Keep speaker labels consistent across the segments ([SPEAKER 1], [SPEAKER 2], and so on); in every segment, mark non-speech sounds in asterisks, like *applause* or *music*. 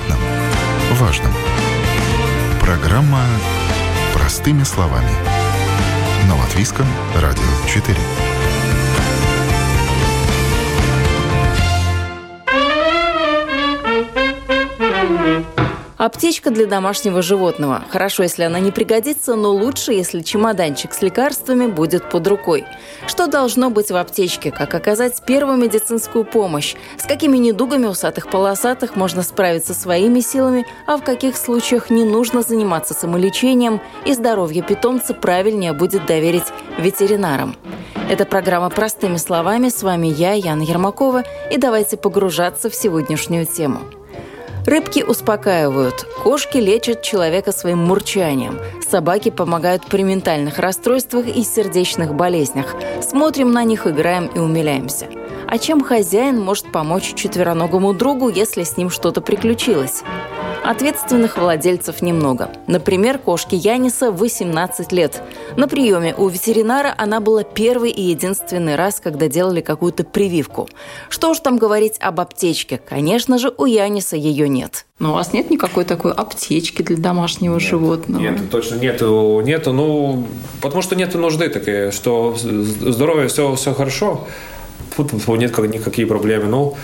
[SPEAKER 1] понятном, важном. Программа «Простыми словами» на Латвийском радио 4.
[SPEAKER 2] Аптечка для домашнего животного. Хорошо, если она не пригодится, но лучше, если чемоданчик с лекарствами будет под рукой. Что должно быть в аптечке? Как оказать первую медицинскую помощь? С какими недугами усатых-полосатых можно справиться своими силами, а в каких случаях не нужно заниматься самолечением и здоровье питомца правильнее будет доверить ветеринарам? Это программа «Простыми словами». С вами я, Яна Ермакова, и давайте погружаться в сегодняшнюю тему. Рыбки успокаивают, кошки лечат человека своим мурчанием, собаки помогают при ментальных расстройствах и сердечных болезнях. Смотрим на них, играем и умиляемся. А чем хозяин может помочь четвероногому другу, если с ним что-то приключилось? Ответственных владельцев немного. Например, кошке Яниса 18 лет. На приеме у ветеринара она была первый и единственный раз, когда делали какую-то прививку. Что уж там говорить об аптечке. Конечно же, у Яниса ее нет.
[SPEAKER 3] Но у вас нет никакой такой аптечки для домашнего
[SPEAKER 4] нет,
[SPEAKER 3] животного?
[SPEAKER 4] Нет, точно нету. Нету, ну, потому что нету нужды такой, что здоровье, все, все хорошо. Тут нет никакие проблемы. Ну,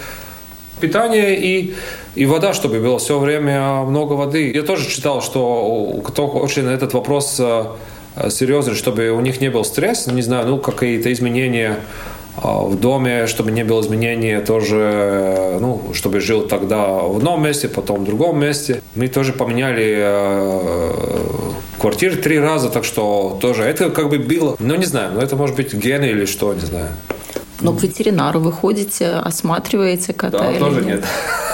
[SPEAKER 4] питание и, и вода, чтобы было все время много воды. Я тоже читал, что кто очень на этот вопрос э, серьезный, чтобы у них не был стресс, не знаю, ну, какие-то изменения в доме, чтобы не было изменений тоже, э, ну, чтобы жил тогда в одном месте, потом в другом месте. Мы тоже поменяли э, квартиры три раза, так что тоже это как бы было, ну, не знаю, но это может быть гены или что, не знаю.
[SPEAKER 3] Но к ветеринару вы ходите, осматриваете кота
[SPEAKER 4] да,
[SPEAKER 3] или
[SPEAKER 4] тоже
[SPEAKER 3] нет?
[SPEAKER 4] нет.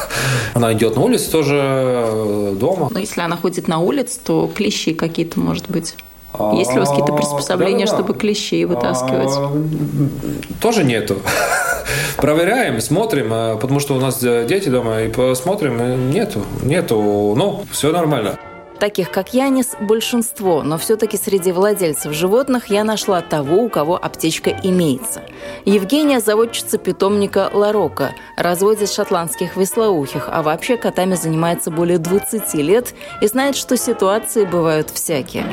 [SPEAKER 4] *laughs* Она идет на улицу, тоже э, дома.
[SPEAKER 3] Но если она ходит на улицу, то клещи какие-то, может быть. Есть ли у вас какие-то приспособления,
[SPEAKER 4] Да-да-да.
[SPEAKER 3] чтобы клещей вытаскивать?
[SPEAKER 4] А, Тоже нету. *laughs* Проверяем, смотрим, а, потому что у нас э, дети дома, и посмотрим, э, нету, нету, ну, все нормально.
[SPEAKER 2] Таких, как Янис, большинство, но все-таки среди владельцев животных я нашла того, у кого аптечка имеется. Евгения – заводчица питомника Ларока, разводит шотландских веслоухих, а вообще котами занимается более 20 лет и знает, что ситуации бывают всякие.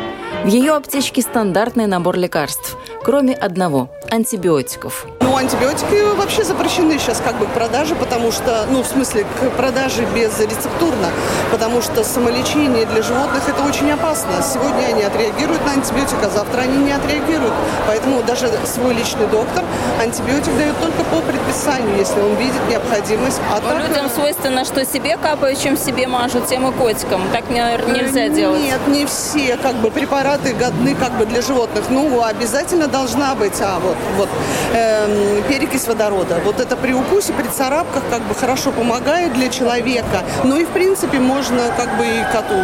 [SPEAKER 2] В ее аптечке стандартный набор лекарств, кроме одного – антибиотиков.
[SPEAKER 5] Ну, антибиотики вообще запрещены сейчас как бы к продаже, потому что, ну, в смысле, к продаже безрецептурно, потому что самолечение для животных это очень опасно. Сегодня они отреагируют на антибиотик, а завтра они не отреагируют. Поэтому даже свой личный доктор антибиотик дает только по предписанию, если он видит необходимость. А
[SPEAKER 2] Но
[SPEAKER 5] так,
[SPEAKER 2] людям свойственно, что себе капают, чем себе мажут, тем и котикам. Так нельзя делать.
[SPEAKER 5] Нет, не все как бы препараты годны как бы для животных. Ну, обязательно должна быть, а вот, вот эм, перекись водорода. Вот это при укусе, при царапках как бы хорошо помогает для человека. Ну и в принципе можно как бы и коту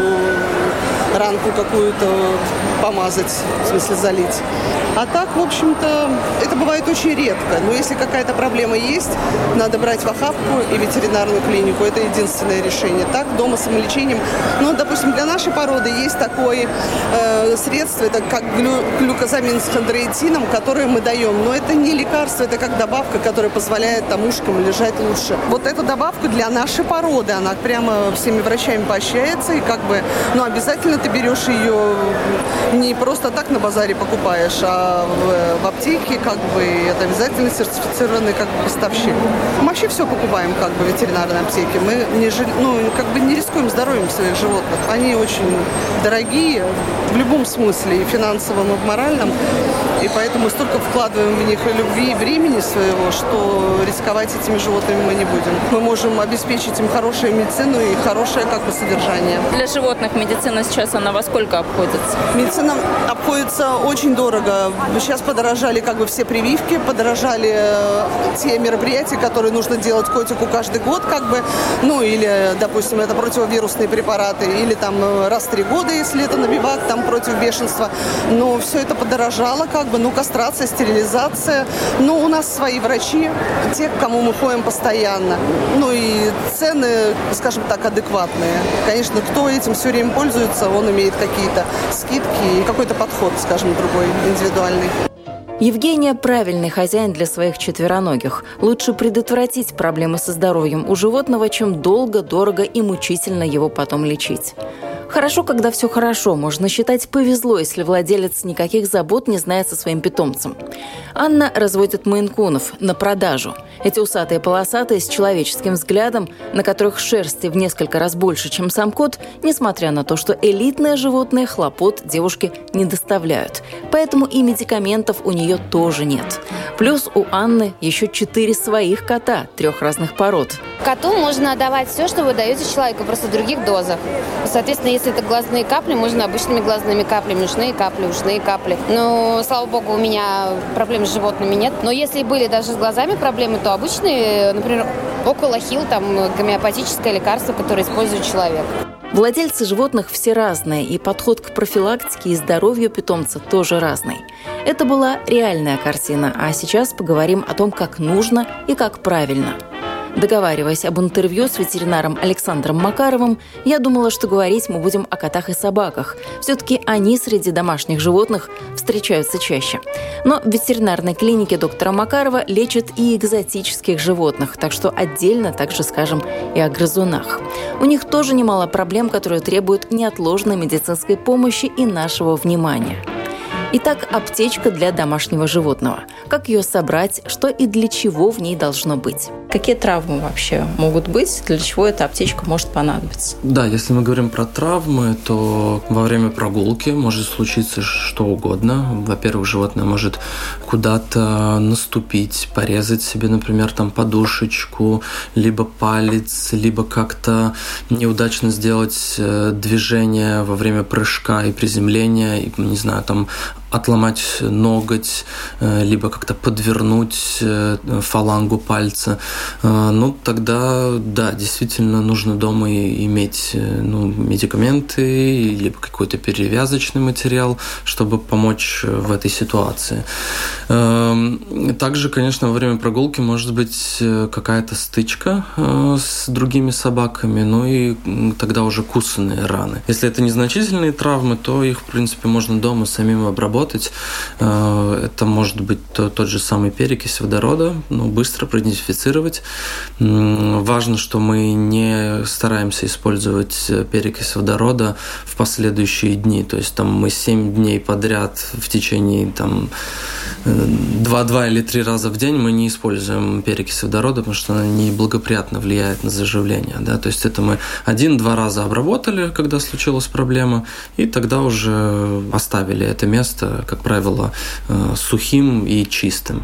[SPEAKER 5] ранку какую-то помазать, в смысле залить. А так, в общем-то, это бывает очень редко. Но если какая-то проблема есть, надо брать в охапку и ветеринарную клинику. Это единственное решение. Так, дома самолечением. Ну, допустим, для нашей породы есть такое э, средство, это как глю, глюкозамин с хондроитином, которое мы даем. Но это не лекарство, это как добавка, которая позволяет там ушкам лежать лучше. Вот эту добавку для нашей породы, она прямо всеми врачами поощряется. И как бы, ну, обязательно ты берешь ее не просто так на базаре покупаешь, а в, в аптеке как бы это обязательно сертифицированный как бы поставщик. Мы вообще все покупаем как бы в ветеринарной аптеке. Мы не, ну, как бы не рискуем здоровьем своих животных. Они очень дорогие в любом смысле, и финансовом, и в моральном. И поэтому столько вкладываем в них любви, и времени своего, что рисковать этими животными мы не будем. Мы можем обеспечить им хорошую медицину и хорошее как бы содержание.
[SPEAKER 2] Для животных медицина сейчас она во сколько обходится?
[SPEAKER 5] Медицина обходится очень дорого. Сейчас подорожали как бы все прививки, подорожали э, те мероприятия, которые нужно делать котику каждый год, как бы, ну или, допустим, это противовирусные препараты, или там э, раз в три года, если это набивак, там против бешенства. Но все это подорожало, как бы, ну, кастрация, стерилизация. Но у нас свои врачи, те, к кому мы ходим постоянно. Ну и цены, скажем так, адекватные. Конечно, кто этим все время пользуется, он имеет какие-то скидки и какой-то подход, скажем, другой, индивидуальный.
[SPEAKER 2] Евгения – правильный хозяин для своих четвероногих. Лучше предотвратить проблемы со здоровьем у животного, чем долго, дорого и мучительно его потом лечить. Хорошо, когда все хорошо. Можно считать, повезло, если владелец никаких забот не знает со своим питомцем. Анна разводит мейнкунов на продажу. Эти усатые полосатые с человеческим взглядом, на которых шерсти в несколько раз больше, чем сам кот, несмотря на то, что элитные животные хлопот девушке не доставляют. Поэтому и медикаментов у нее тоже нет. Плюс у Анны еще четыре своих кота трех разных пород.
[SPEAKER 6] Коту можно давать все, что вы даете человеку, просто в других дозах. Соответственно, если это глазные капли, можно обычными глазными каплями, ушные капли, ушные капли. Но, слава богу, у меня проблем с животными нет. Но если были даже с глазами проблемы, то обычные, например, около хил, там гомеопатическое лекарство, которое использует человек.
[SPEAKER 2] Владельцы животных все разные, и подход к профилактике и здоровью питомца тоже разный. Это была реальная картина, а сейчас поговорим о том, как нужно и как правильно – Договариваясь об интервью с ветеринаром Александром Макаровым, я думала, что говорить мы будем о котах и собаках. Все-таки они среди домашних животных встречаются чаще. Но в ветеринарной клинике доктора Макарова лечат и экзотических животных, так что отдельно также скажем и о грызунах. У них тоже немало проблем, которые требуют неотложной медицинской помощи и нашего внимания. Итак, аптечка для домашнего животного. Как ее собрать, что и для чего в ней должно быть. Какие травмы вообще могут быть, для чего эта аптечка может понадобиться?
[SPEAKER 7] Да, если мы говорим про травмы, то во время прогулки может случиться что угодно. Во-первых, животное может куда-то наступить, порезать себе, например, там подушечку, либо палец, либо как-то неудачно сделать э, движение во время прыжка и приземления, и, не знаю, там отломать ноготь, э, либо как-то подвернуть э, фалангу пальца, э, ну, тогда, да, действительно нужно дома иметь ну, медикаменты, либо какой-то перевязочный материал, чтобы помочь в этой ситуации. Эм, также, конечно, во время прогулки может быть какая-то стычка с другими собаками, ну и тогда уже кусанные раны. Если это незначительные травмы, то их, в принципе, можно дома самим обработать, работать. Э, это может быть тот же самый перекись водорода, но быстро продезинфицировать. Важно, что мы не стараемся использовать перекись водорода в последующие дни. То есть там мы 7 дней подряд в течение там, 2-2 или 3 раза в день мы не используем перекись водорода, потому что она неблагоприятно влияет на заживление. Да? То есть это мы один-два раза обработали, когда случилась проблема, и тогда уже оставили это место как правило, э, сухим и чистым.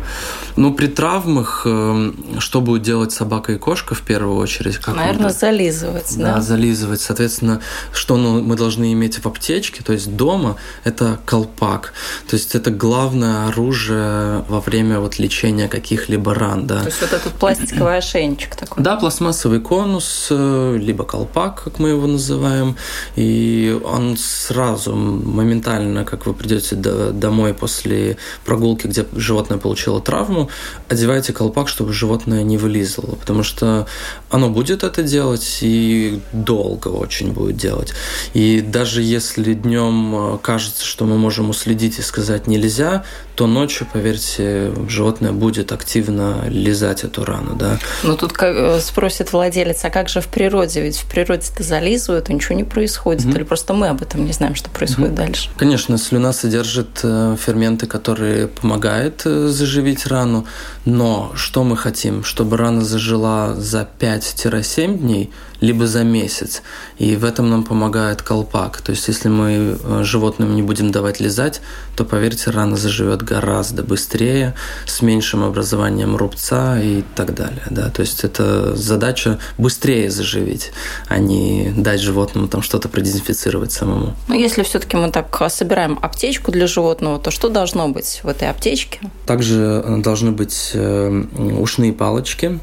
[SPEAKER 7] Но при травмах э, что будет делать собака и кошка в первую очередь?
[SPEAKER 2] Как Наверное, мы... зализывать.
[SPEAKER 7] Да, да, зализывать. Соответственно, что мы должны иметь в аптечке, то есть дома, это колпак. То есть это главное оружие во время вот лечения каких-либо ран. Да.
[SPEAKER 2] То есть вот этот пластиковый ошейничек такой.
[SPEAKER 7] Да, пластмассовый конус, э, либо колпак, как мы его называем. И он сразу, моментально, как вы придете домой после прогулки, где животное получило травму, одевайте колпак, чтобы животное не вылизывало, потому что оно будет это делать и долго очень будет делать. И даже если днем э, кажется, что мы можем уследить и сказать нельзя, то ночью, поверьте, животное будет активно лизать эту рану. Да?
[SPEAKER 2] Но тут как, э, спросит владелец, а как же в природе? Ведь в природе-то зализывают, и ничего не происходит. Mm-hmm. Или просто мы об этом не знаем, что происходит mm-hmm. дальше?
[SPEAKER 7] Конечно, слюна содержит э, ферменты, которые помогают э, заживить рану. Но что мы хотим? Чтобы рана зажила за 5-7 дней – либо за месяц. И в этом нам помогает колпак. То есть, если мы э, животным не будем давать лизать, то, поверьте, рана заживет гораздо быстрее, с меньшим образованием рубца и так далее. Да? То есть, это задача быстрее заживить, а не дать животному там что-то продезинфицировать самому.
[SPEAKER 2] Но если все-таки мы так собираем аптечку для животного, то что должно быть в этой аптечке?
[SPEAKER 7] Также э, должны быть э, ушные палочки,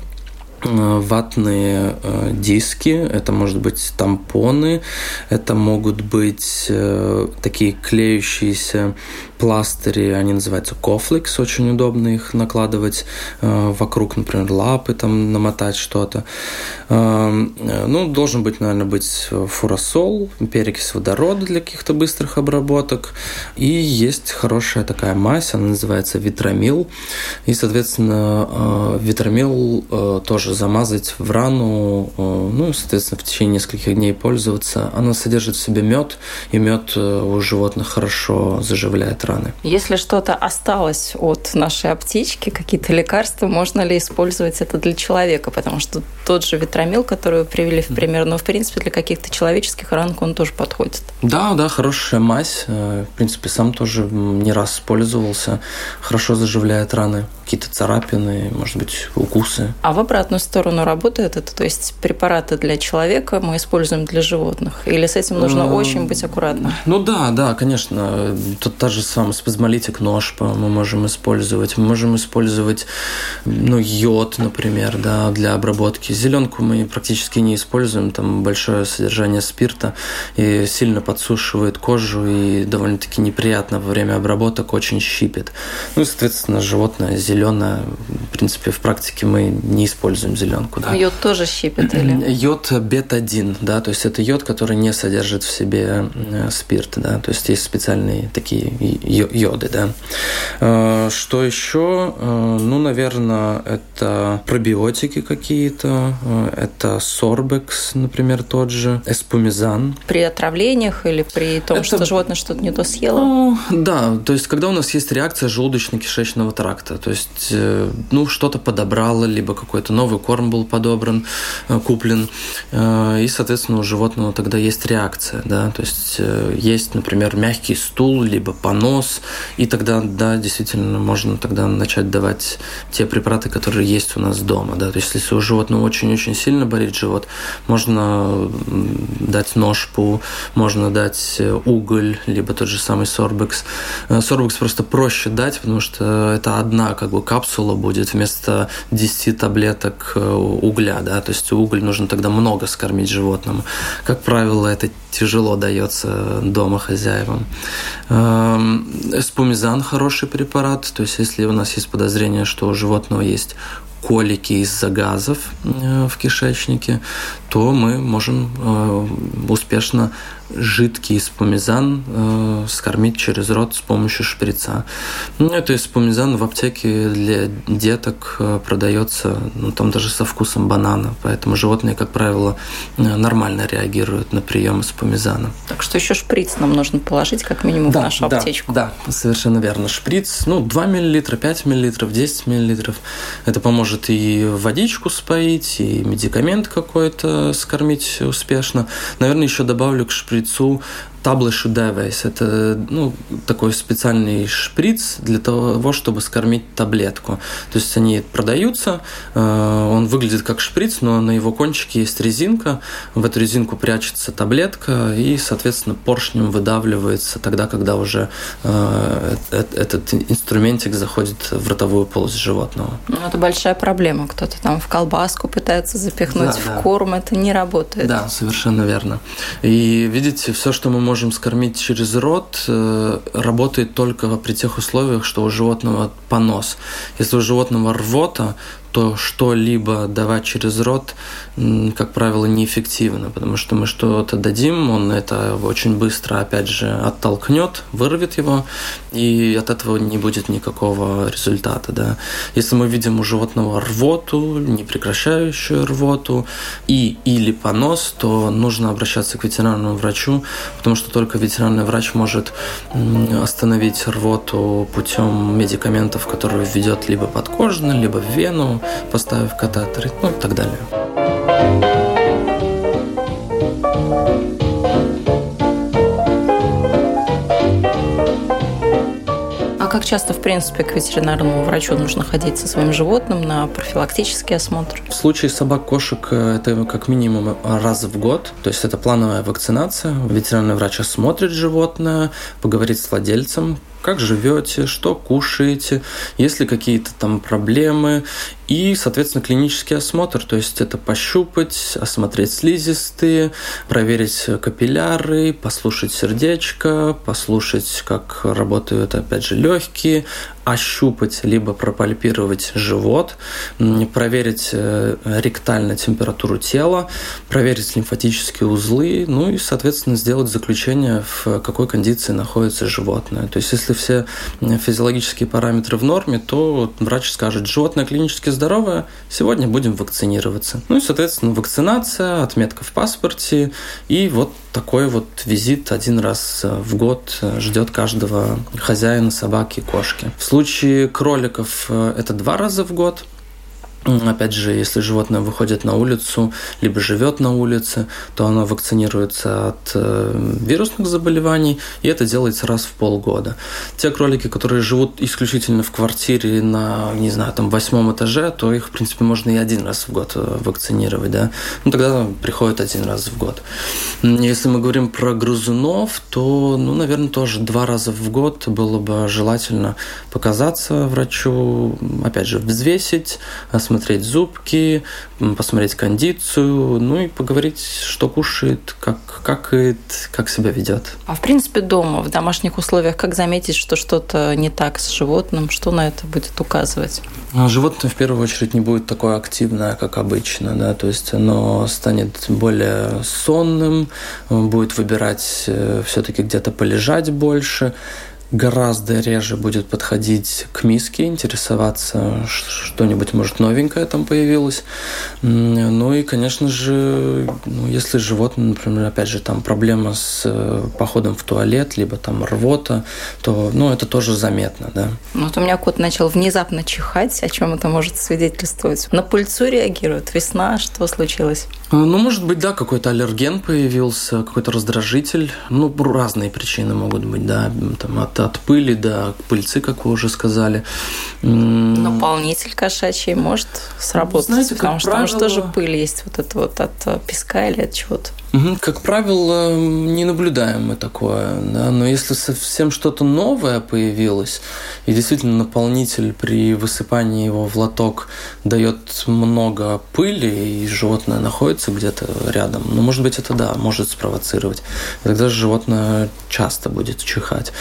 [SPEAKER 7] ватные диски, это может быть тампоны, это могут быть такие клеющиеся пластыри, они называются кофлекс, очень удобно их накладывать э, вокруг, например, лапы, там намотать что-то. Э, ну, должен быть, наверное, быть фуросол, перекись водорода для каких-то быстрых обработок. И есть хорошая такая мазь, она называется витрамил. И, соответственно, э, витрамил э, тоже замазать в рану, э, ну, соответственно, в течение нескольких дней пользоваться. Она содержит в себе мед, и мед э, у животных хорошо заживляет раны.
[SPEAKER 3] Если что-то осталось от нашей аптечки, какие-то лекарства, можно ли использовать это для человека? Потому что тот же витрамил, который вы привели в пример, но, в принципе, для каких-то человеческих ран он тоже подходит.
[SPEAKER 7] Да, да, хорошая мазь. Э, в принципе, сам тоже не раз пользовался. Хорошо заживляет раны какие-то царапины, может быть, укусы.
[SPEAKER 3] А в обратную сторону работает это? То есть препараты для человека мы используем для животных? Или с этим нужно э, очень быть аккуратным?
[SPEAKER 7] Ну да, да, конечно. Тут та же самая спазмолитик ножпа мы можем использовать. Мы можем использовать ну, йод, например, да, для обработки. Зеленку мы практически не используем, там большое содержание спирта и сильно подсушивает кожу и довольно-таки неприятно во время обработок очень щипет. Ну и, соответственно, животное зеленое. В принципе, в практике мы не используем зеленку. Да.
[SPEAKER 3] Йод тоже щипет или?
[SPEAKER 7] Йод бета-1, да, то есть это йод, который не содержит в себе э, спирт, да, то есть есть специальные такие йоды, да. Э, что еще? Э, ну, наверное, это пробиотики какие-то, это сорбекс, например, тот же, эспумизан.
[SPEAKER 3] При отравлениях или при том, это... что животное что-то не то съело?
[SPEAKER 7] Ну, да, то есть когда у нас есть реакция желудочно-кишечного тракта, то есть ну, что-то подобрало, либо какой-то новый корм был подобран, э, куплен, э, и, соответственно, у животного тогда есть реакция, да, то есть есть, например, мягкий стул, либо понос, и тогда, да, действительно, можно тогда начать давать те препараты, которые есть у нас дома, да, то есть если у животного очень-очень сильно болит живот, можно дать ножпу, можно дать уголь, либо тот же самый сорбекс. Сорбекс просто проще дать, потому что это одна как бы капсула будет вместо 10 таблеток э, угля, да, то есть уголь нужно тогда много скормить животному. Как правило, это тяжело дается дома хозяевам. Эм, эспумизан хороший препарат, то есть если у нас есть подозрение, что у животного есть колики из-за газов э, в кишечнике, то мы можем э, успешно жидкий спумизан э, скормить через рот с помощью шприца. Ну, это спумизан в аптеке для деток э, продается, ну, там даже со вкусом банана, поэтому животные, как правило, э, нормально реагируют на прием спумизана.
[SPEAKER 3] Так что еще шприц нам нужно положить как минимум
[SPEAKER 7] да,
[SPEAKER 3] в нашу
[SPEAKER 7] да,
[SPEAKER 3] аптечку.
[SPEAKER 7] Да, совершенно верно. Шприц, ну, 2 мл, 5 мл, 10 мл. Это поможет и водичку споить, и медикамент какой-то скормить успешно. Наверное, еще добавлю к шприцу шприцу таблышу девейс. Это ну, такой специальный шприц для того, чтобы скормить таблетку. То есть они продаются, э, он выглядит как шприц, но на его кончике есть резинка. В эту резинку прячется таблетка и, соответственно, поршнем выдавливается тогда, когда уже э, этот инструментик заходит в ротовую полость животного.
[SPEAKER 3] Ну, это большая проблема. Кто-то там в колбаску пытается запихнуть да, в да. корм, это не работает.
[SPEAKER 7] Да, совершенно верно. И видите, все, что мы можем скормить через рот, э, работает только при тех условиях, что у животного понос. Если у животного рвота, то что-либо давать через рот, как правило, неэффективно, потому что мы что-то дадим, он это очень быстро, опять же, оттолкнет, вырвет его, и от этого не будет никакого результата. Да. Если мы видим у животного рвоту, непрекращающую рвоту и или понос, то нужно обращаться к ветеринарному врачу, потому что только ветеринарный врач может остановить рвоту путем медикаментов, которые введет либо подкожно, либо в вену, поставив катетер, ну и так далее.
[SPEAKER 3] А как часто, в принципе, к ветеринарному врачу нужно ходить со своим животным на профилактический осмотр?
[SPEAKER 7] В случае собак-кошек э, это как минимум раз в год, то есть это плановая вакцинация. Ветеринарный врач осмотрит животное, поговорит с владельцем, как живете, что кушаете, есть ли какие-то там проблемы, и, соответственно, клинический осмотр, то есть это пощупать, осмотреть слизистые, проверить капилляры, послушать сердечко, послушать, как работают, опять же, легкие, ощупать, либо пропальпировать живот, проверить э, ректально температуру тела, проверить лимфатические узлы, ну и, соответственно, сделать заключение, в какой кондиции находится животное. То есть, если все физиологические параметры в норме, то врач скажет, животное клинически здоровое, сегодня будем вакцинироваться. Ну и, соответственно, вакцинация, отметка в паспорте и вот такой вот визит один раз в год ждет каждого хозяина собаки и кошки. В случае кроликов э, это два раза в год – Опять же, если животное выходит на улицу, либо живет на улице, то оно вакцинируется от э, вирусных заболеваний, и это делается раз в полгода. Те кролики, которые живут исключительно в квартире на, не знаю, там восьмом этаже, то их, в принципе, можно и один раз в год э, вакцинировать, да. Ну, тогда приходит один раз в год. Если мы говорим про грызунов, то, ну, наверное, тоже два раза в год было бы желательно показаться врачу, опять же, взвесить, осмотреть зубки, посмотреть кондицию, ну и поговорить, что кушает, как какает, как себя ведет.
[SPEAKER 3] А в принципе дома, в домашних условиях, как заметить, что что-то не так с животным, что на это будет указывать?
[SPEAKER 7] Ну, животное в первую очередь не будет такое активное, как обычно, да, то есть оно станет более сонным, будет выбирать э, все-таки где-то полежать больше, гораздо реже будет подходить к миске, интересоваться, что-нибудь, может, новенькое там появилось. Ну и, конечно же, ну, если животное, например, опять же, там проблема с э, походом в туалет, либо там рвота, то, ну, это тоже заметно, да.
[SPEAKER 3] Ну, вот у меня кот начал внезапно чихать, о чем это может свидетельствовать? На пыльцу реагирует, весна, что случилось?
[SPEAKER 7] А, ну, может быть, да, какой-то аллерген появился, какой-то раздражитель. Ну, разные причины могут быть, да, там, от, от пыли до пыльцы, как вы уже сказали.
[SPEAKER 3] Наполнитель кошачий может сработать, Знаете, потому что правило... там же тоже пыль есть, вот это вот от песка или от чего-то.
[SPEAKER 7] Как правило, не наблюдаем мы такое, да? но если совсем что-то новое появилось, и действительно наполнитель при высыпании его в лоток дает много пыли, и животное находится где-то рядом, ну, может быть, это да, может спровоцировать. Тогда животное часто будет чихать.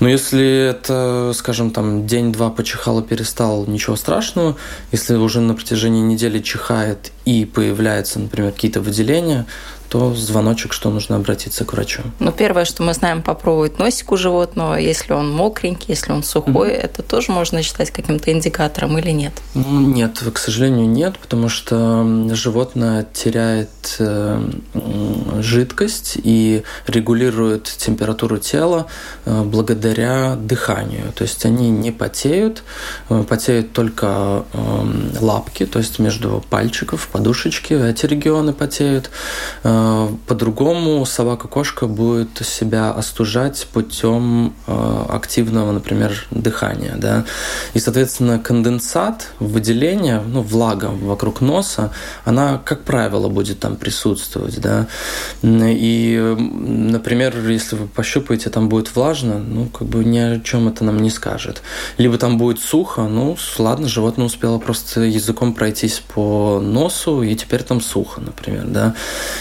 [SPEAKER 7] Но если это, скажем, там день-два почихало, перестал, ничего страшного. Если уже на протяжении недели чихает и появляются, например, какие-то выделения, то звоночек, что нужно обратиться к врачу.
[SPEAKER 3] Ну, первое, что мы знаем, попробовать носик у животного, если он мокренький, если он сухой, mm-hmm. это тоже можно считать каким-то индикатором или нет?
[SPEAKER 7] Нет, к сожалению, нет, потому что животное теряет э, жидкость и регулирует температуру тела э, благодаря дыханию. То есть они не потеют, э, потеют только лапки, то есть между пальчиков, подушечки, эти регионы потеют по-другому собака-кошка будет себя остужать путем э, активного, например, дыхания. Да? И, соответственно, конденсат, выделение, ну, влага вокруг носа, она, как правило, будет там присутствовать. Да? И, например, если вы пощупаете, там будет влажно, ну, как бы ни о чем это нам не скажет. Либо там будет сухо, ну, ладно, животное успело просто языком пройтись по носу, и теперь там сухо, например. Да?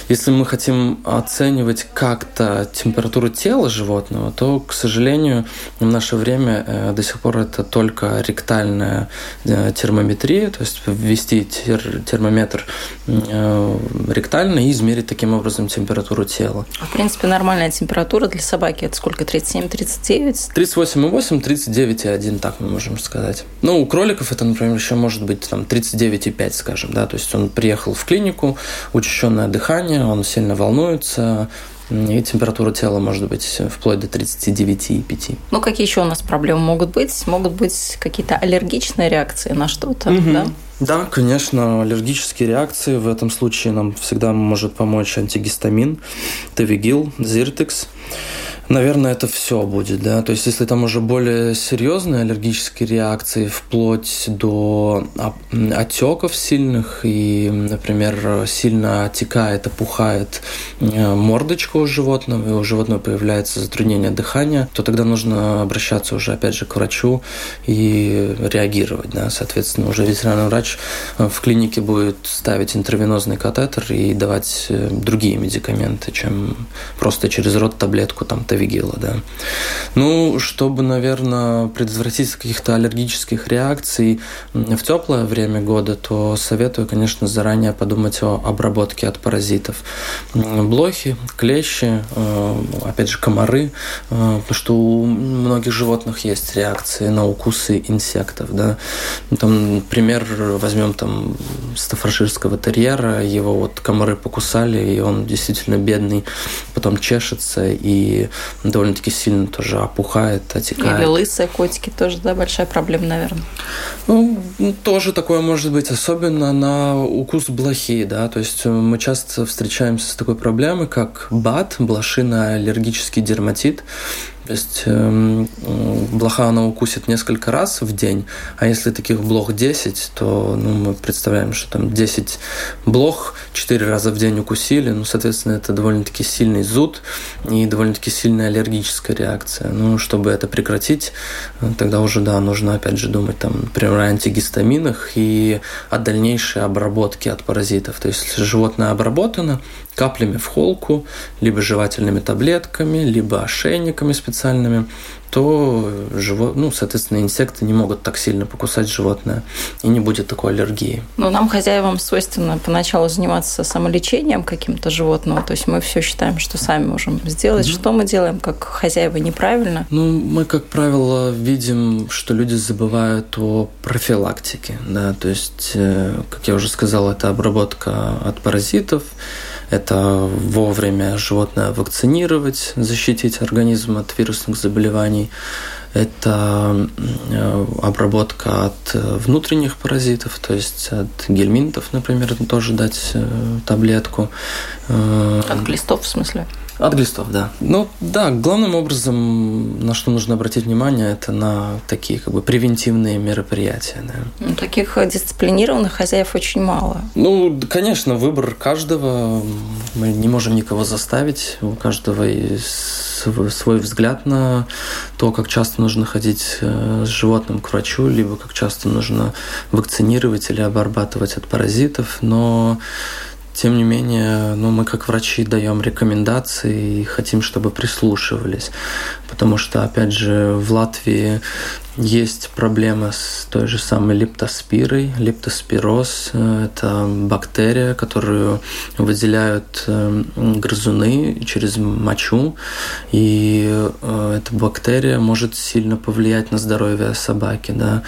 [SPEAKER 7] Если мы хотим оценивать как-то температуру тела животного, то, к сожалению, в наше время э, до сих пор это только ректальная э, термометрия, то есть ввести тер термометр э, ректально и измерить таким образом температуру тела.
[SPEAKER 3] В принципе, нормальная температура для собаки это сколько? 37-39?
[SPEAKER 7] 38,8, 39,1, так мы можем сказать. Ну, у кроликов это, например, еще может быть там 39,5, скажем, да, то есть он приехал в клинику, учащенное дыхание, он сильно волнуется, и температура тела может быть вплоть до 39,5.
[SPEAKER 3] Ну, какие еще у нас проблемы могут быть? Могут быть какие-то аллергичные реакции на что-то, угу. да?
[SPEAKER 7] Да, конечно, аллергические реакции. В этом случае нам всегда может помочь антигистамин, Тавигил, Зиртекс. Наверное, это все будет, да. То есть, если там уже более серьезные аллергические реакции, вплоть до отеков сильных и, например, сильно отекает, опухает э, мордочка у животного, и у животного появляется затруднение дыхания, то тогда нужно обращаться уже, опять же, к врачу и реагировать, да. Соответственно, уже ветеринарный врач э, в клинике будет ставить интервенозный катетер и давать э, другие медикаменты, чем просто через рот таблетку там Тавигила, да. Ну, чтобы, наверное, предотвратить каких-то аллергических реакций в теплое время года, то советую, конечно, заранее подумать о обработке от паразитов. Блохи, клещи, э, опять же, комары, э, потому что у многих животных есть реакции на укусы инсектов, да. Там, пример, возьмем там стафарширского терьера, его вот комары покусали, и он действительно бедный, потом чешется и довольно-таки сильно тоже опухает, отекает.
[SPEAKER 3] Или лысые котики тоже, да, большая проблема, наверное.
[SPEAKER 7] Ну, тоже такое может быть, особенно на укус блохи, да, то есть мы часто встречаемся с такой проблемой, как БАД, блошино-аллергический дерматит, то есть э, блоха она укусит несколько раз в день, а если таких блох 10, то ну, мы представляем, что там 10 блох 4 раза в день укусили, ну, соответственно, это довольно-таки сильный зуд и довольно-таки сильная аллергическая реакция. Ну, чтобы это прекратить, э, тогда уже, да, нужно опять же думать, там, например, о антигистаминах и о дальнейшей обработке от паразитов. То есть, животное обработано, каплями в холку, либо жевательными таблетками, либо ошейниками специальными, то, живо... ну, соответственно, инсекты не могут так сильно покусать животное, и не будет такой аллергии.
[SPEAKER 3] Ну, нам, хозяевам, свойственно поначалу заниматься самолечением каким-то животного, то есть мы все считаем, что сами можем сделать. Mm-hmm. Что мы делаем, как хозяева, неправильно?
[SPEAKER 7] Ну, мы, как правило, видим, что люди забывают о профилактике, да, то есть, э, как я уже сказал, это обработка от паразитов, это вовремя животное вакцинировать, защитить организм от вирусных заболеваний. Это э, обработка от внутренних паразитов, то есть от гельминтов, например, тоже дать э, таблетку.
[SPEAKER 3] Э, от глистов, в смысле?
[SPEAKER 7] От глистов, да. Ну да, главным образом, на что нужно обратить внимание, это на такие как бы превентивные мероприятия. Да.
[SPEAKER 3] Ну, таких дисциплинированных хозяев очень мало.
[SPEAKER 7] Ну, конечно, выбор каждого. Мы не можем никого заставить. У каждого есть свой взгляд на то, как часто нужно ходить э, с животным к врачу, либо как часто нужно вакцинировать или обрабатывать от паразитов. Но тем не менее, ну, мы как врачи даем рекомендации и хотим, чтобы прислушивались. Потому что, опять же, в Латвии есть проблема с той же самой липтоспирой. Липтоспироз – это бактерия, которую выделяют э, грызуны через мочу, и э, эта бактерия может сильно повлиять на здоровье собаки. Да?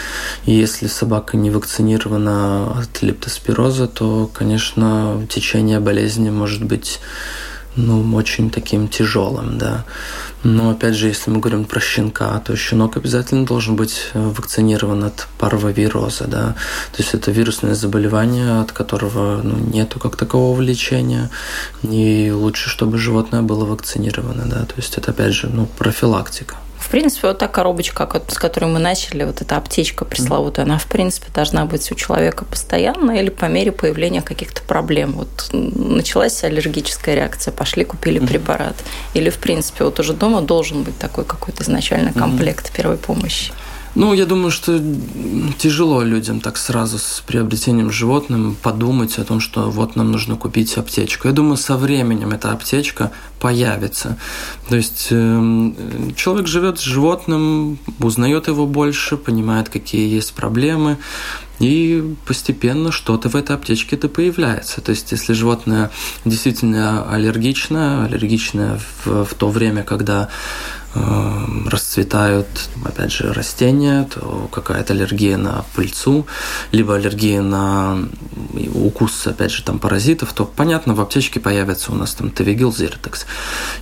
[SPEAKER 7] И если собака не вакцинирована от липтоспироза, то, конечно, течение болезни может быть ну, очень таким тяжелым, да. Но опять же, если мы говорим про щенка, то щенок обязательно должен быть э, вакцинирован от парвовироза, да. То есть это вирусное заболевание, от которого ну, нету как такового лечения, и лучше, чтобы животное было вакцинировано, да. То есть это опять же, ну, профилактика.
[SPEAKER 3] В принципе, вот та коробочка, с которой мы начали, вот эта аптечка пресловутая, она, в принципе, должна быть у человека постоянно или по мере появления каких-то проблем. Вот началась аллергическая реакция, пошли, купили препарат. Или, в принципе, вот уже дома должен быть такой какой-то изначальный комплект первой помощи.
[SPEAKER 7] Ну, я думаю, что тяжело людям так сразу с приобретением животным подумать о том, что вот нам нужно купить аптечку. Я думаю, со временем эта аптечка появится. То есть э, человек живет с животным, узнает его больше, понимает, какие есть проблемы, и постепенно что-то в этой аптечке-то появляется. То есть, если животное действительно аллергичное, аллергичное в, в то время, когда расцветают, опять же, растения, то какая-то аллергия на пыльцу, либо аллергия на укус, опять же, там паразитов, то, понятно, в аптечке появится у нас там тавигил, зертекс.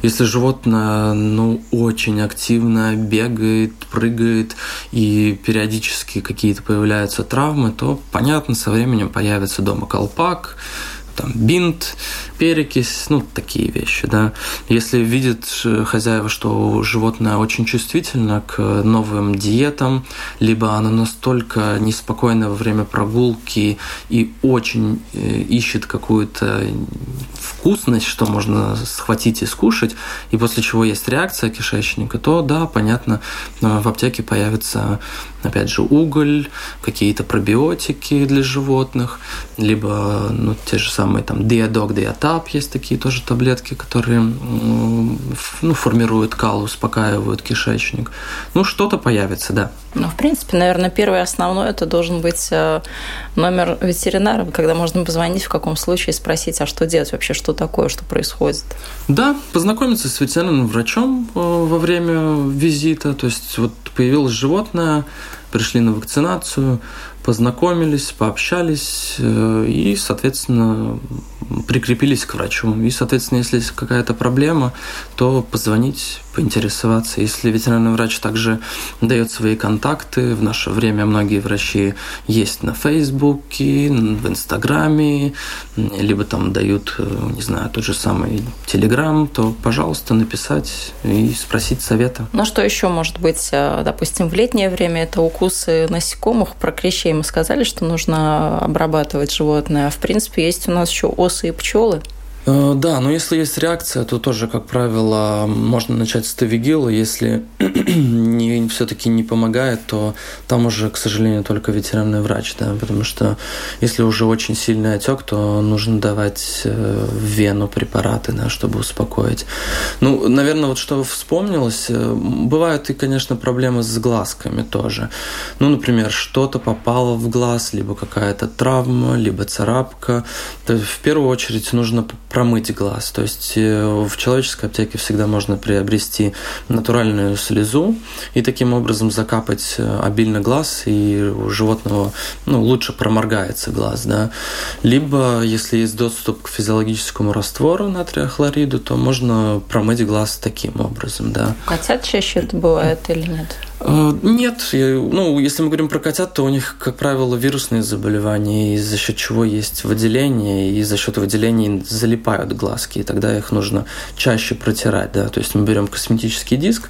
[SPEAKER 7] Если животное, ну, очень активно бегает, прыгает, и периодически какие-то появляются травмы, то, понятно, со временем появится дома колпак, там бинт, перекись, ну, такие вещи, да. Если видит хозяева, что животное очень чувствительно к новым диетам, либо оно настолько неспокойно во время прогулки и очень э, ищет какую-то вкусность, что можно схватить и скушать, и после чего есть реакция кишечника, то да, понятно, э, в аптеке появится опять же, уголь, какие-то пробиотики для животных, либо ну, те же самые там диадок, диатап, есть такие тоже таблетки, которые ну, формируют кал, успокаивают кишечник. Ну, что-то появится, да.
[SPEAKER 3] Ну, в принципе, наверное, первый основной это должен быть э, номер ветеринара, когда можно позвонить в каком случае спросить, а что делать вообще, что такое, что происходит.
[SPEAKER 7] Да, познакомиться с ветеринарным врачом э, во время визита. То есть вот появилось животное, пришли на вакцинацию, познакомились, пообщались э, и, соответственно, прикрепились к врачу. И, соответственно, если есть какая-то проблема, то позвонить, поинтересоваться. Если ветеринарный врач также дает свои контакты, в наше время многие врачи есть на Фейсбуке, в Инстаграме, либо там дают, э, не знаю, тот же самый Телеграм, то, пожалуйста, написать и спросить совета.
[SPEAKER 3] Ну, что еще может быть, э, допустим, в летнее время это укусы насекомых, про клещей мы сказали, что нужно обрабатывать животное. А в принципе, есть у нас еще осы и пчелы.
[SPEAKER 7] Э, да, но если есть реакция, то тоже, как правило, можно начать с тавигила. Если *clears throat* не, все-таки не помогает, то там уже, к сожалению, только ветеринарный врач, да, потому что если уже очень сильный отек, то нужно давать э, в вену препараты, да, чтобы успокоить. Ну, наверное, вот что вспомнилось, э, бывают и, конечно, проблемы с глазками тоже. Ну, например, что-то попало в глаз, либо какая-то травма, либо царапка. То есть, в первую очередь нужно промыть глаз. То есть э, в человеческой аптеке всегда можно приобрести натуральную слезу и таким образом закапать э, обильно глаз, и у животного ну, лучше проморгается глаз. Да? Либо, если есть доступ к физиологическому раствору натрия хлориду, то можно промыть глаз таким образом. Да?
[SPEAKER 3] Котят чаще это бывает или нет?
[SPEAKER 7] Э, нет, ну, если мы говорим про котят, то у них, как правило, вирусные заболевания, и за счет чего есть выделение, и за счет выделений залипают глазки, и тогда их нужно чаще протирать, да, то есть мы берем косметический диск,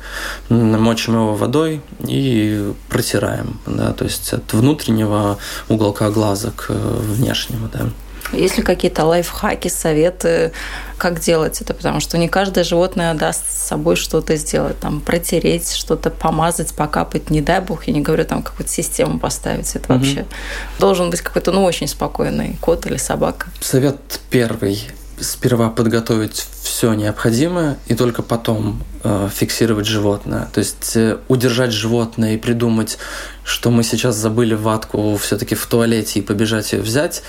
[SPEAKER 7] намочим его водой и протираем, да, то есть от внутреннего уголка глаза к внешнему, да.
[SPEAKER 3] Есть ли какие-то лайфхаки, советы, как делать это? Потому что не каждое животное даст с собой что-то сделать, там, протереть, что-то помазать, покапать, не дай бог, я не говорю, там, какую-то систему поставить. Это угу. вообще должен быть какой-то, ну, очень спокойный кот или собака.
[SPEAKER 7] Совет первый сперва подготовить все необходимое и только потом э, фиксировать животное. То есть э, удержать животное и придумать, что мы сейчас забыли ватку все-таки в туалете и побежать ее взять,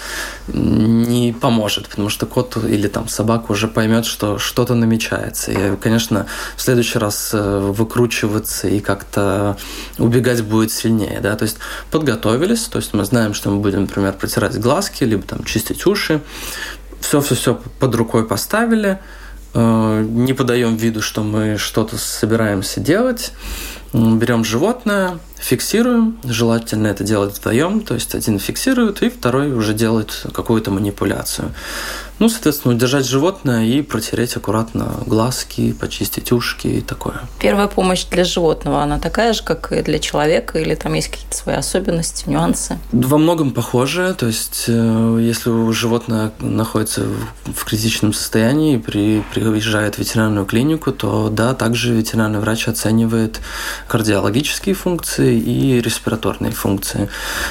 [SPEAKER 7] не поможет, потому что кот или там собака уже поймет, что что-то намечается. И, конечно, в следующий раз э, выкручиваться и как-то убегать будет сильнее. Да? То есть подготовились, то есть мы знаем, что мы будем, например, протирать глазки, либо там чистить уши, все-все-все под рукой поставили, э, не подаем виду, что мы что-то собираемся делать, берем животное, фиксируем, желательно это делать вдвоем, то есть один фиксирует, и второй уже делает какую-то манипуляцию. Ну, соответственно, удержать животное и протереть аккуратно глазки, почистить ушки и такое.
[SPEAKER 3] Первая помощь для животного, она такая же, как и для человека, или там есть какие-то свои особенности, нюансы?
[SPEAKER 7] Во многом похоже. То есть, э, если у животное находится в критичном состоянии и при, приезжает в ветеринарную клинику, то да, также ветеринарный врач оценивает кардиологические функции и респираторные функции.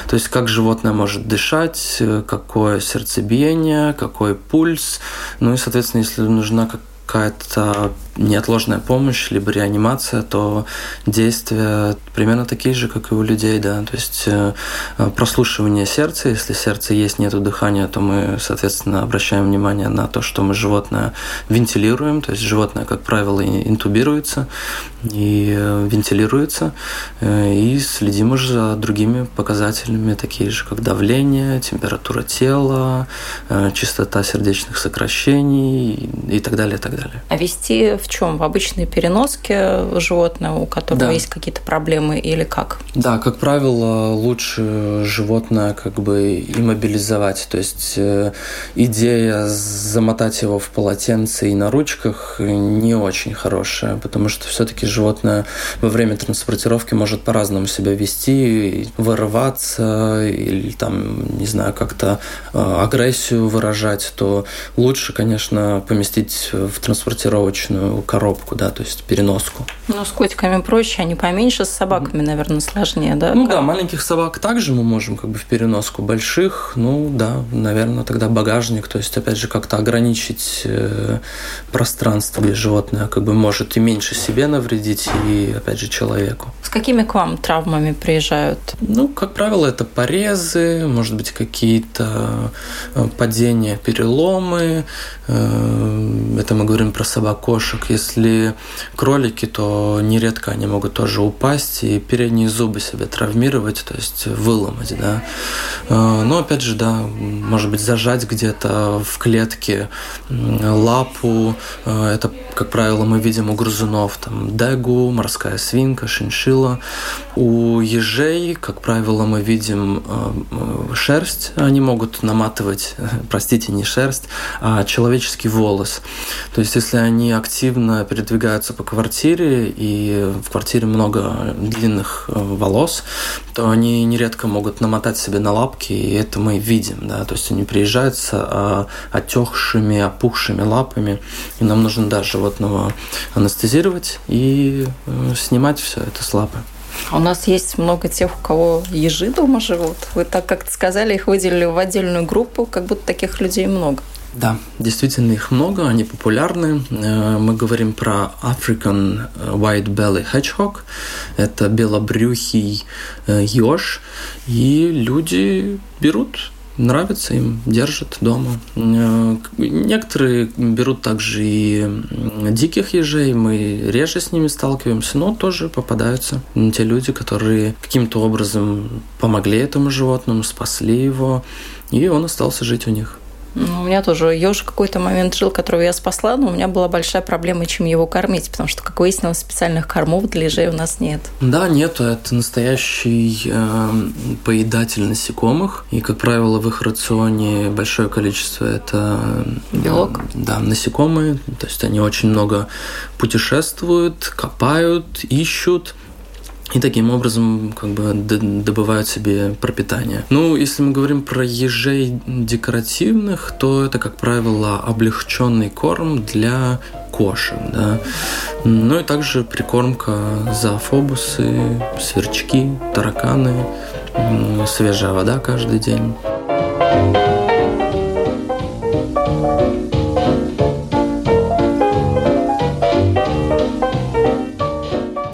[SPEAKER 7] То есть, как животное может дышать, какое сердцебиение, какой пульс. Ну и, соответственно, если нужна какая-то неотложная помощь, либо реанимация, то действия примерно такие же, как и у людей, да, то есть э, прослушивание сердца, если сердце есть, нету дыхания, то мы, соответственно, обращаем внимание на то, что мы животное вентилируем, то есть животное, как правило, интубируется и э, вентилируется, э, и следим уже за другими показателями, такие же, как давление, температура тела, частота сердечных сокращений и так далее, и так далее.
[SPEAKER 3] А вести в чем? В обычной переноске животное, у которого да. есть какие-то проблемы или как?
[SPEAKER 7] Да, как правило, лучше животное как бы иммобилизовать. То есть э, идея замотать его в полотенце и на ручках не очень хорошая, потому что все-таки животное во время транспортировки может по-разному себя вести, вырываться или там, не знаю, как-то э, агрессию выражать, то лучше, конечно, поместить в транспортировочную коробку, да, то есть переноску.
[SPEAKER 3] Ну, с котиками проще, они поменьше, с собаками, наверное, сложнее, да?
[SPEAKER 7] Ну как? да, маленьких собак также мы можем как бы в переноску, больших, ну да, наверное, тогда багажник, то есть, опять же, как-то ограничить э, пространство, где животное как бы может и меньше себе навредить, и, опять же, человеку.
[SPEAKER 3] С какими к вам травмами приезжают?
[SPEAKER 7] Ну, как правило, это порезы, может быть, какие-то э, падения, переломы, это мы говорим про собак-кошек. Если кролики, то нередко они могут тоже упасть и передние зубы себе травмировать, то есть выломать, да. Э, но опять же, да, может быть, зажать где-то в клетке лапу. Э, это, как правило, мы видим у грызунов, там, дегу, морская свинка, шиншила. У ежей, как правило, мы видим э, шерсть, они могут наматывать, *laughs* простите, не шерсть, а человеческий волос. То есть, если они активно передвигаются по квартире, и в квартире много длинных э, волос, то они нередко могут намотать себе на лапки, и это мы видим. Да? То есть, они приезжают с а, отекшими, опухшими лапами, и нам нужно да, животного анестезировать и э, снимать все это с лапы.
[SPEAKER 3] У нас есть много тех, у кого ежи дома живут. Вы так как-то сказали, их выделили в отдельную группу, как будто таких людей много.
[SPEAKER 7] Да, действительно их много, они популярны. Э, мы говорим про African White Belly Hedgehog. Это белобрюхий э, еж. И люди берут нравится им, держат дома. Э, некоторые берут также и диких ежей, мы реже с ними сталкиваемся, но тоже попадаются те люди, которые каким-то образом помогли этому животному, спасли его, и он остался жить у них.
[SPEAKER 3] Ну, у меня тоже еж какой-то момент жил, которого я спасла, но у меня была большая проблема, чем его кормить, потому что, как выяснилось, специальных кормов для ежей у нас нет.
[SPEAKER 7] Да, нет, это настоящий э, поедатель насекомых, и, как правило, в их рационе большое количество это
[SPEAKER 3] белок.
[SPEAKER 7] Э, да, насекомые, то есть они очень много путешествуют, копают, ищут и таким образом как бы добывают себе пропитание. Ну, если мы говорим про ежей декоративных, то это, как правило, облегченный корм для кошек, да. Ну и также прикормка зоофобусы, сверчки, тараканы, свежая вода каждый день.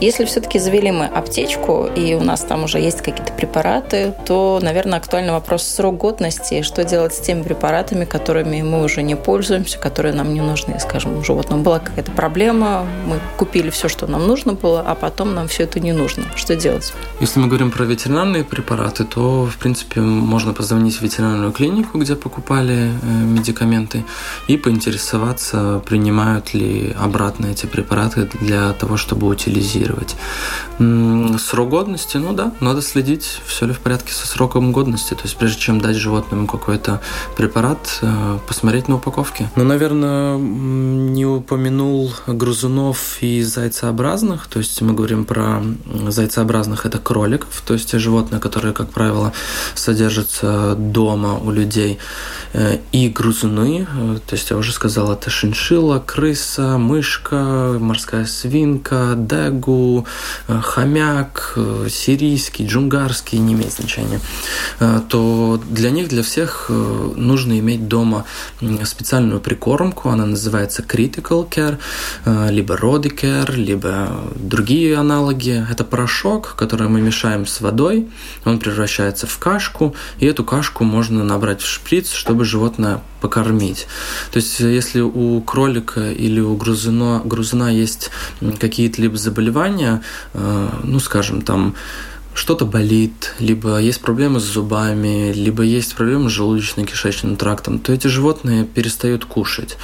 [SPEAKER 3] Если все-таки завели мы аптечку, и у нас там уже есть какие-то препараты, то, наверное, актуальный вопрос срок годности, что делать с теми препаратами, которыми мы уже не пользуемся, которые нам не нужны. Скажем, у животного была какая-то проблема, мы купили все, что нам нужно было, а потом нам все это не нужно. Что делать?
[SPEAKER 7] Если мы говорим про ветеринарные препараты, то, в принципе, можно позвонить в ветеринарную клинику, где покупали э, медикаменты, и поинтересоваться, принимают ли обратно эти препараты для того, чтобы утилизировать тестировать. Срок годности, ну да, надо следить, все ли в порядке со сроком годности. То есть прежде чем дать животному какой-то препарат, э, посмотреть на упаковке. Ну, наверное, не упомянул грызунов и зайцеобразных. То есть мы говорим про зайцеобразных, это кроликов, то есть те животные, которые, как правило, содержатся дома у людей. Э, и грызуны, э, то есть я уже сказал, это шиншилла, крыса, мышка, морская свинка, дегу, Э, хомяк, э, сирийский, джунгарский, не имеет значения, э, то для них, для всех нужно иметь дома специальную прикормку, она называется Critical Care, либо Rody Care, либо другие аналоги. Это порошок, который мы мешаем с водой, он превращается в кашку, и эту кашку можно набрать в шприц, чтобы животное покормить. То есть, если у кролика или у грузина, грузина есть какие-то либо заболевания, э, ну, скажем, там что-то болит, либо есть проблемы с зубами, либо есть проблемы с желудочно-кишечным трактом, то эти животные перестают кушать.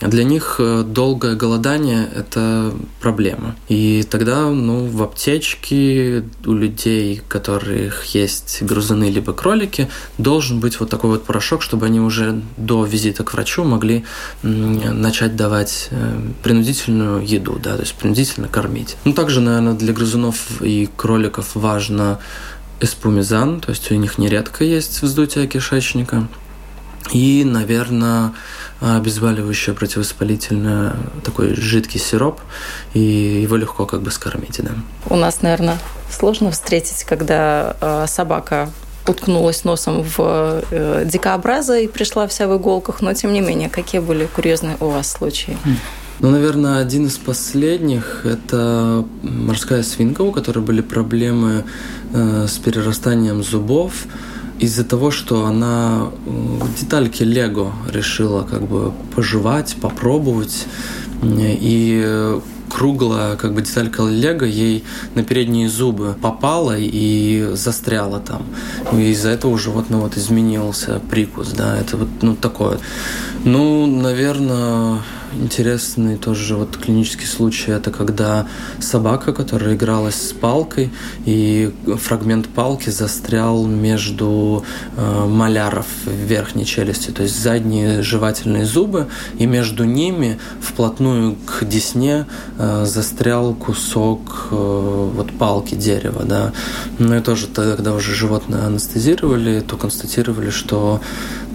[SPEAKER 7] Для них э, долгое голодание – это проблема. И тогда ну, в аптечке у людей, у которых есть грызуны либо кролики, должен быть вот такой вот порошок, чтобы они уже до визита к врачу могли начать давать э, принудительную еду, да, то есть принудительно кормить. Ну, также, наверное, для грызунов и кроликов важно на эспумизан, то есть у них нередко есть вздутие кишечника. И, наверное, обезболивающее противовоспалительное такой жидкий сироп, и его легко как бы скормить, да.
[SPEAKER 3] У нас, наверное, сложно встретить, когда э, собака уткнулась носом в э, дикообраза и пришла вся в иголках, но тем не менее, какие были курьезные у вас случаи?
[SPEAKER 7] Хм. Ну, наверное, один из последних – это морская свинка, у которой были проблемы э, с перерастанием зубов из-за того, что она э, детальки Лего решила как бы пожевать, попробовать. И круглая как бы деталька лего ей на передние зубы попала и застряла там. И из-за этого у животного вот изменился прикус, да, это вот ну такое. Ну, наверное, интересный тоже вот клинический случай, это когда собака, которая игралась с палкой, и фрагмент палки застрял между э, маляров верхней челюсти, то есть задние жевательные зубы, и между ними вплотную к десне э, застрял кусок э, вот палки дерева, да. Ну и тоже тогда, уже животное анестезировали, то констатировали, что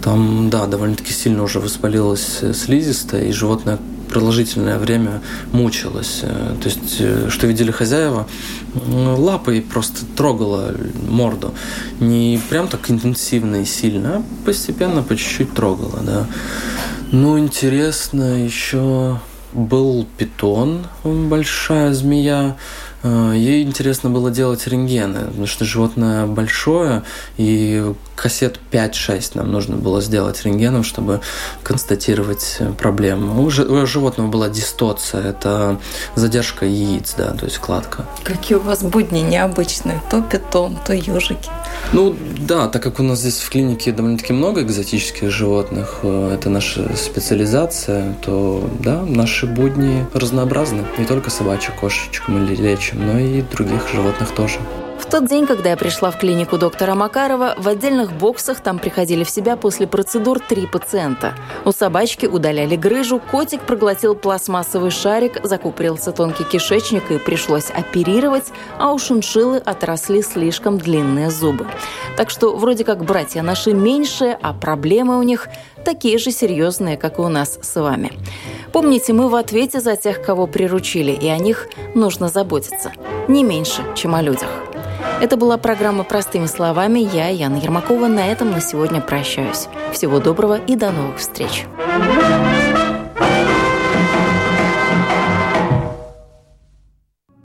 [SPEAKER 7] там, да, довольно-таки сильно уже воспалилась слизистая, и животное продолжительное время мучилось. Э, то есть, э, что видели хозяева, лапой просто трогала морду. Не прям так интенсивно и сильно, а постепенно по чуть-чуть трогала, да. Ну, интересно, еще был питон, большая змея, Э, ей интересно было делать рентгены, потому что животное большое, и кассет 5-6 нам нужно было сделать рентгеном, чтобы констатировать проблему. У животного была дистоция, это задержка яиц, да, то есть кладка.
[SPEAKER 3] Какие у вас будни необычные, то питон, то ежики.
[SPEAKER 7] Ну да, так как у нас здесь в клинике довольно-таки много экзотических животных, э, это наша специализация, то да, наши будни разнообразны. Не только собачек, кошечек мы лечим, но и других животных тоже.
[SPEAKER 2] В тот день, когда я пришла в клинику доктора Макарова, в отдельных боксах там приходили в себя после процедур три пациента. У собачки удаляли грыжу, котик проглотил пластмассовый шарик, закупорился тонкий кишечник и пришлось оперировать, а у шиншиллы отросли слишком длинные зубы. Так что вроде как братья наши меньшие, а проблемы у них такие же серьезные, как и у нас с вами. Помните, мы в ответе за тех, кого приручили, и о них нужно заботиться. Не меньше, чем о людях. Это была программа «Простыми словами». Я, Яна Ермакова, на этом на сегодня прощаюсь. Всего доброго и до новых встреч.